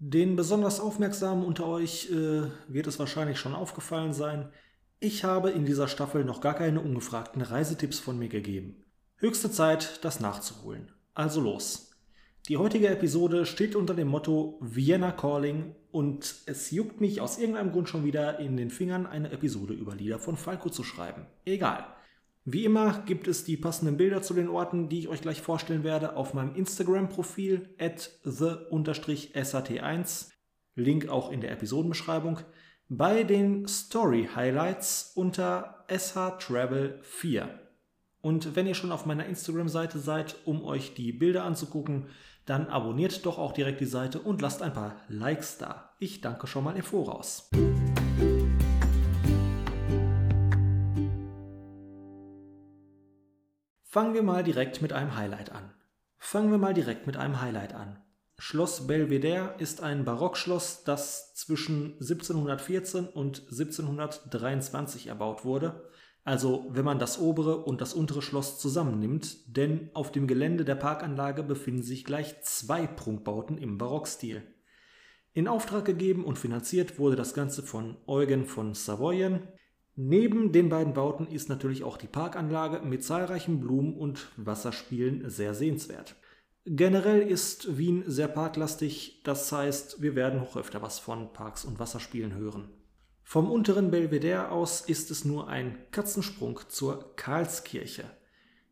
Den besonders Aufmerksamen unter euch äh, wird es wahrscheinlich schon aufgefallen sein. Ich habe in dieser Staffel noch gar keine ungefragten Reisetipps von mir gegeben. Höchste Zeit, das nachzuholen. Also los. Die heutige Episode steht unter dem Motto Vienna Calling und es juckt mich aus irgendeinem Grund schon wieder in den Fingern, eine Episode über Lieder von Falco zu schreiben. Egal. Wie immer gibt es die passenden Bilder zu den Orten, die ich euch gleich vorstellen werde, auf meinem Instagram-Profil at the-sat1. Link auch in der Episodenbeschreibung. Bei den Story-Highlights unter shtravel4. Und wenn ihr schon auf meiner Instagram-Seite seid, um euch die Bilder anzugucken, dann abonniert doch auch direkt die Seite und lasst ein paar Likes da. Ich danke schon mal im Voraus. Fangen wir mal direkt mit einem Highlight an. Fangen wir mal direkt mit einem Highlight an. Schloss Belvedere ist ein Barockschloss, das zwischen 1714 und 1723 erbaut wurde. Also wenn man das obere und das untere Schloss zusammennimmt, denn auf dem Gelände der Parkanlage befinden sich gleich zwei Prunkbauten im Barockstil. In Auftrag gegeben und finanziert wurde das Ganze von Eugen von Savoyen, Neben den beiden Bauten ist natürlich auch die Parkanlage mit zahlreichen Blumen und Wasserspielen sehr sehenswert. Generell ist Wien sehr parklastig, das heißt, wir werden noch öfter was von Parks und Wasserspielen hören. Vom unteren Belvedere aus ist es nur ein Katzensprung zur Karlskirche.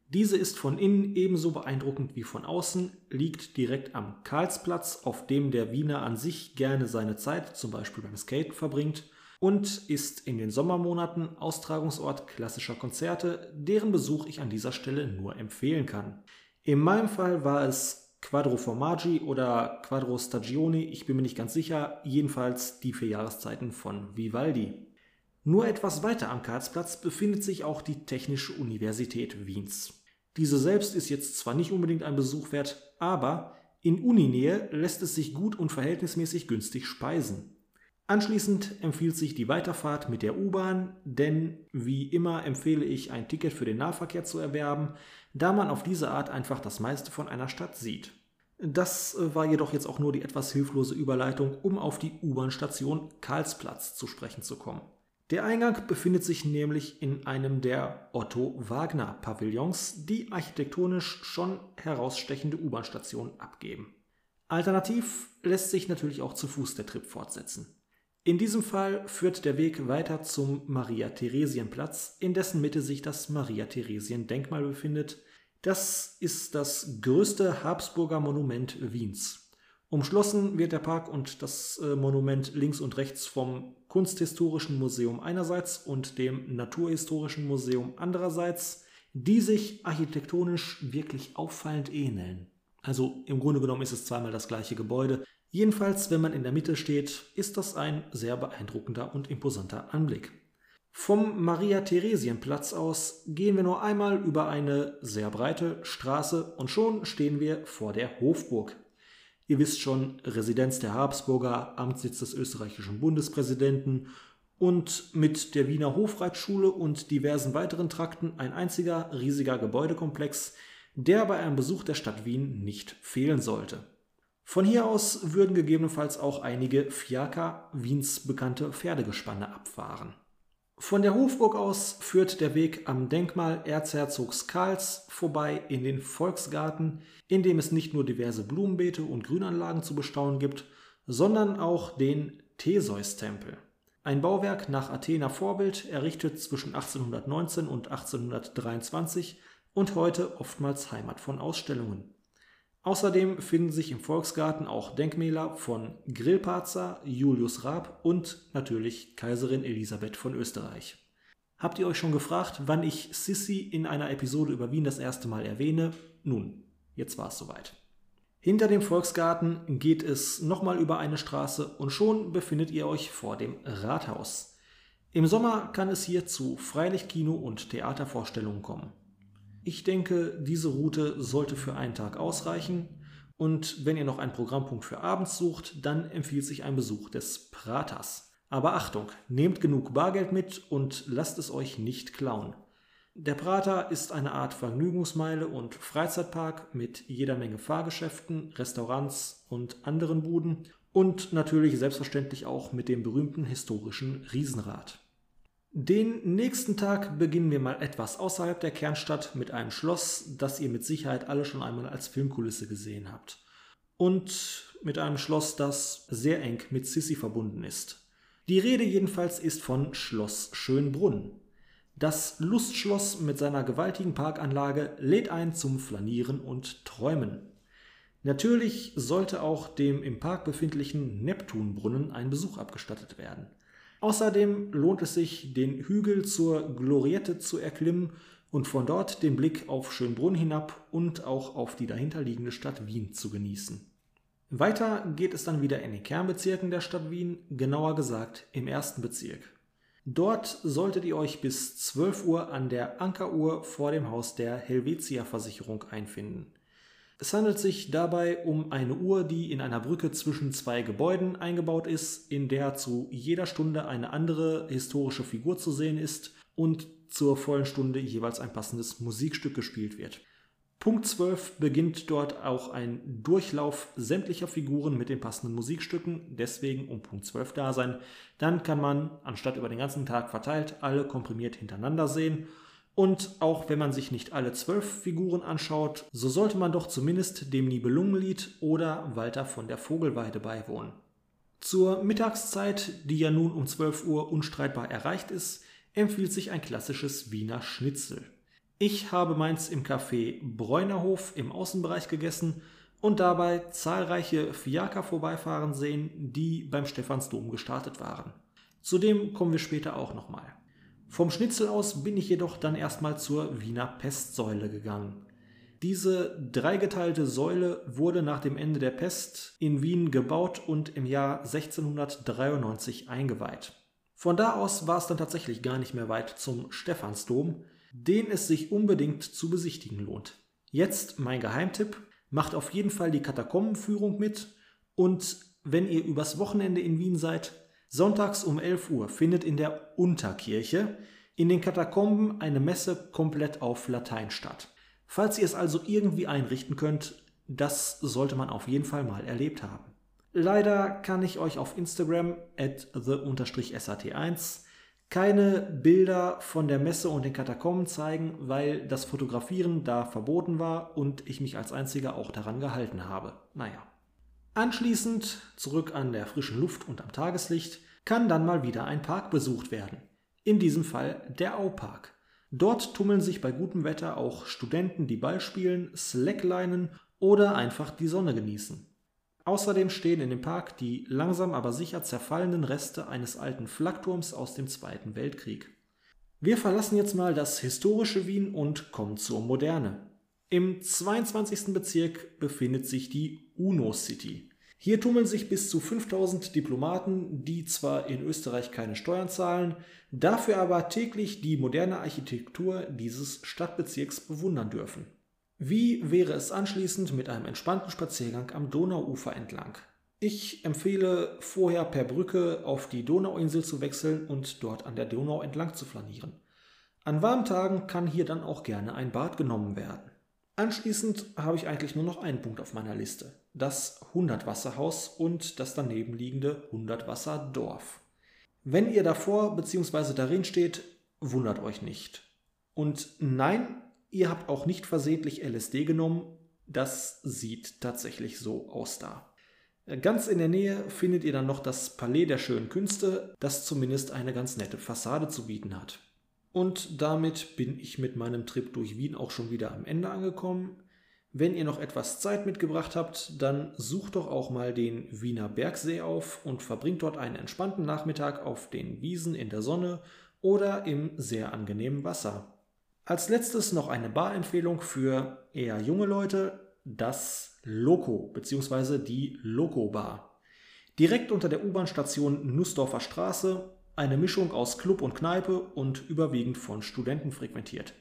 Diese ist von innen ebenso beeindruckend wie von außen, liegt direkt am Karlsplatz, auf dem der Wiener an sich gerne seine Zeit, zum Beispiel beim Skaten, verbringt und ist in den Sommermonaten Austragungsort klassischer Konzerte, deren Besuch ich an dieser Stelle nur empfehlen kann. In meinem Fall war es Quadro Formaggi oder Quadro Stagioni, ich bin mir nicht ganz sicher, jedenfalls die vier Jahreszeiten von Vivaldi. Nur etwas weiter am Karlsplatz befindet sich auch die Technische Universität Wiens. Diese selbst ist jetzt zwar nicht unbedingt ein Besuch wert, aber in Uninähe lässt es sich gut und verhältnismäßig günstig speisen. Anschließend empfiehlt sich die Weiterfahrt mit der U-Bahn, denn wie immer empfehle ich ein Ticket für den Nahverkehr zu erwerben, da man auf diese Art einfach das meiste von einer Stadt sieht. Das äh, war jedoch jetzt auch nur die etwas hilflose Überleitung, um auf die U-Bahn-Station Karlsplatz zu sprechen zu kommen. Der Eingang befindet sich nämlich in einem der Otto Wagner Pavillons, die architektonisch schon herausstechende U-Bahn-Stationen abgeben. Alternativ lässt sich natürlich auch zu Fuß der Trip fortsetzen. In diesem Fall führt der Weg weiter zum Maria-Theresien-Platz, in dessen Mitte sich das Maria-Theresien-Denkmal befindet. Das ist das größte Habsburger Monument Wiens. Umschlossen wird der Park und das äh, Monument links und rechts vom Kunsthistorischen Museum einerseits und dem Naturhistorischen Museum andererseits, die sich architektonisch wirklich auffallend ähneln. Also im Grunde genommen ist es zweimal das gleiche Gebäude, Jedenfalls, wenn man in der Mitte steht, ist das ein sehr beeindruckender und imposanter Anblick. Vom Maria-Theresien-Platz aus gehen wir nur einmal über eine sehr breite Straße und schon stehen wir vor der Hofburg. Ihr wisst schon, Residenz der Habsburger, Amtssitz des österreichischen Bundespräsidenten und mit der Wiener Hofreitschule und diversen weiteren Trakten ein einziger riesiger Gebäudekomplex, der bei einem Besuch der Stadt Wien nicht fehlen sollte. Von hier aus würden gegebenenfalls auch einige Fiaker, Wiens bekannte Pferdegespanne, abfahren. Von der Hofburg aus führt der Weg am Denkmal Erzherzogs Karls vorbei in den Volksgarten, in dem es nicht nur diverse Blumenbeete und Grünanlagen zu bestaunen gibt, sondern auch den Theseus-Tempel. Ein Bauwerk nach Athener Vorbild, errichtet zwischen 1819 und 1823 und heute oftmals Heimat von Ausstellungen. Außerdem finden sich im Volksgarten auch Denkmäler von Grillparzer, Julius Raab und natürlich Kaiserin Elisabeth von Österreich. Habt ihr euch schon gefragt, wann ich Sissi in einer Episode über Wien das erste Mal erwähne? Nun, jetzt war es soweit. Hinter dem Volksgarten geht es nochmal über eine Straße und schon befindet ihr euch vor dem Rathaus. Im Sommer kann es hier zu Freilichtkino und Theatervorstellungen kommen. Ich denke, diese Route sollte für einen Tag ausreichen. Und wenn ihr noch einen Programmpunkt für abends sucht, dann empfiehlt sich ein Besuch des Praters. Aber Achtung, nehmt genug Bargeld mit und lasst es euch nicht klauen. Der Prater ist eine Art Vergnügungsmeile und Freizeitpark mit jeder Menge Fahrgeschäften, Restaurants und anderen Buden. und natürlich selbstverständlich auch mit dem berühmten historischen Riesenrad. Den nächsten Tag beginnen wir mal etwas außerhalb der Kernstadt mit einem Schloss, das ihr mit Sicherheit alle schon einmal als Filmkulisse gesehen habt. Und mit einem Schloss, das sehr eng mit Sissi verbunden ist. Die Rede jedenfalls ist von Schloss Schönbrunn. Das Lustschloss mit seiner gewaltigen Parkanlage lädt ein zum Flanieren und Träumen. Natürlich sollte auch dem im Park befindlichen Neptunbrunnen ein Besuch abgestattet werden. Außerdem lohnt es sich, den Hügel zur Gloriette zu erklimmen und von dort den Blick auf Schönbrunn hinab und auch auf die dahinterliegende Stadt Wien zu genießen. Weiter geht es dann wieder in den Kernbezirken der Stadt Wien, genauer gesagt im ersten Bezirk. Dort solltet ihr euch bis 12 Uhr an der Ankeruhr vor dem Haus der Helvetia Versicherung einfinden. Es handelt sich dabei um eine Uhr, die in einer Brücke zwischen zwei Gebäuden eingebaut ist, in der zu jeder Stunde eine andere historische Figur zu sehen ist und zur vollen Stunde jeweils ein passendes Musikstück gespielt wird. Punkt 12 beginnt dort auch ein Durchlauf sämtlicher Figuren mit den passenden Musikstücken, deswegen um Punkt 12 da sein. Dann kann man, anstatt über den ganzen Tag verteilt, alle komprimiert hintereinander sehen und auch wenn man sich nicht alle zwölf Figuren anschaut, so sollte man doch zumindest dem Nibelungenlied oder Walter von der Vogelweide beiwohnen. Zur Mittagszeit, die ja nun um 12 Uhr unstreitbar erreicht ist, empfiehlt sich ein klassisches Wiener Schnitzel. Ich habe meins im Café Bräunerhof im Außenbereich gegessen und dabei zahlreiche Fiaker vorbeifahren sehen, die beim Stephansdom gestartet waren. Zudem kommen wir später auch nochmal. Vom Schnitzel aus bin ich jedoch dann erstmal zur Wiener Pestsäule gegangen. Diese dreigeteilte Säule wurde nach dem Ende der Pest in Wien gebaut und im Jahr 1693 eingeweiht. Von da aus war es dann tatsächlich gar nicht mehr weit zum Stephansdom, den es sich unbedingt zu besichtigen lohnt. Jetzt mein Geheimtipp, macht auf jeden Fall die Katakombenführung mit und wenn ihr übers Wochenende in Wien seid, Sonntags um 11 Uhr findet in der Unterkirche in den Katakomben eine Messe komplett auf Latein statt. Falls ihr es also irgendwie einrichten könnt, das sollte man auf jeden Fall mal erlebt haben. Leider kann ich euch auf Instagram at the-sat1 keine Bilder von der Messe und den Katakomben zeigen, weil das Fotografieren da verboten war und ich mich als einziger auch daran gehalten habe. Naja. Anschließend, zurück an der frischen Luft und am Tageslicht, kann dann mal wieder ein Park besucht werden. In diesem Fall der Aupark. Dort tummeln sich bei gutem Wetter auch Studenten, die Ball spielen, Slacklinen oder einfach die Sonne genießen. Außerdem stehen in dem Park die langsam aber sicher zerfallenden Reste eines alten Flakturms aus dem Zweiten Weltkrieg. Wir verlassen jetzt mal das historische Wien und kommen zur Moderne. Im 22. Bezirk befindet sich die UNO City. Hier tummeln sich bis zu 5000 Diplomaten, die zwar in Österreich keine Steuern zahlen, dafür aber täglich die moderne Architektur dieses Stadtbezirks bewundern dürfen. Wie wäre es anschließend mit einem entspannten Spaziergang am Donauufer entlang? Ich empfehle vorher per Brücke auf die Donauinsel zu wechseln und dort an der Donau entlang zu flanieren. An warmen Tagen kann hier dann auch gerne ein Bad genommen werden. Anschließend habe ich eigentlich nur noch einen Punkt auf meiner Liste. Das Hundertwasserhaus und das daneben liegende Hundertwasserdorf. Wenn ihr davor bzw. darin steht, wundert euch nicht. Und nein, ihr habt auch nicht versehentlich LSD genommen. Das sieht tatsächlich so aus da. Ganz in der Nähe findet ihr dann noch das Palais der schönen Künste, das zumindest eine ganz nette Fassade zu bieten hat. Und damit bin ich mit meinem Trip durch Wien auch schon wieder am Ende angekommen. Wenn ihr noch etwas Zeit mitgebracht habt, dann sucht doch auch mal den Wiener Bergsee auf und verbringt dort einen entspannten Nachmittag auf den Wiesen in der Sonne oder im sehr angenehmen Wasser. Als letztes noch eine Barempfehlung für eher junge Leute, das Loco bzw. die Loco Bar. Direkt unter der U-Bahn-Station Nussdorfer Straße eine Mischung aus Club und Kneipe und überwiegend von Studenten frequentiert.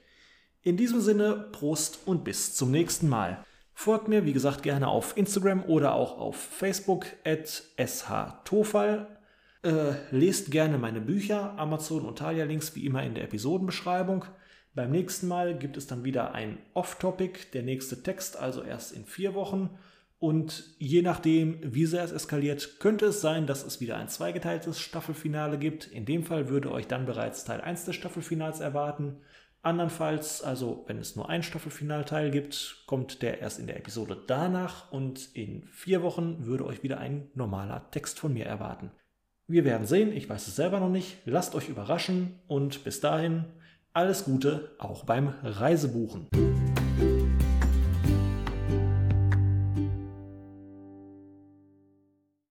In diesem Sinne, Prost und bis zum nächsten Mal. Folgt mir, wie gesagt, gerne auf Instagram oder auch auf Facebook at shtofal. Äh, lest gerne meine Bücher, Amazon und Talia-Links wie immer in der Episodenbeschreibung. Beim nächsten Mal gibt es dann wieder ein Off-Topic, der nächste Text also erst in vier Wochen. Und je nachdem, wie sehr es eskaliert, könnte es sein, dass es wieder ein zweigeteiltes Staffelfinale gibt. In dem Fall würde euch dann bereits Teil 1 des Staffelfinals erwarten. Andernfalls, also wenn es nur ein Staffelfinalteil gibt, kommt der erst in der Episode danach und in vier Wochen würde euch wieder ein normaler Text von mir erwarten. Wir werden sehen, ich weiß es selber noch nicht. Lasst euch überraschen und bis dahin alles Gute auch beim Reisebuchen.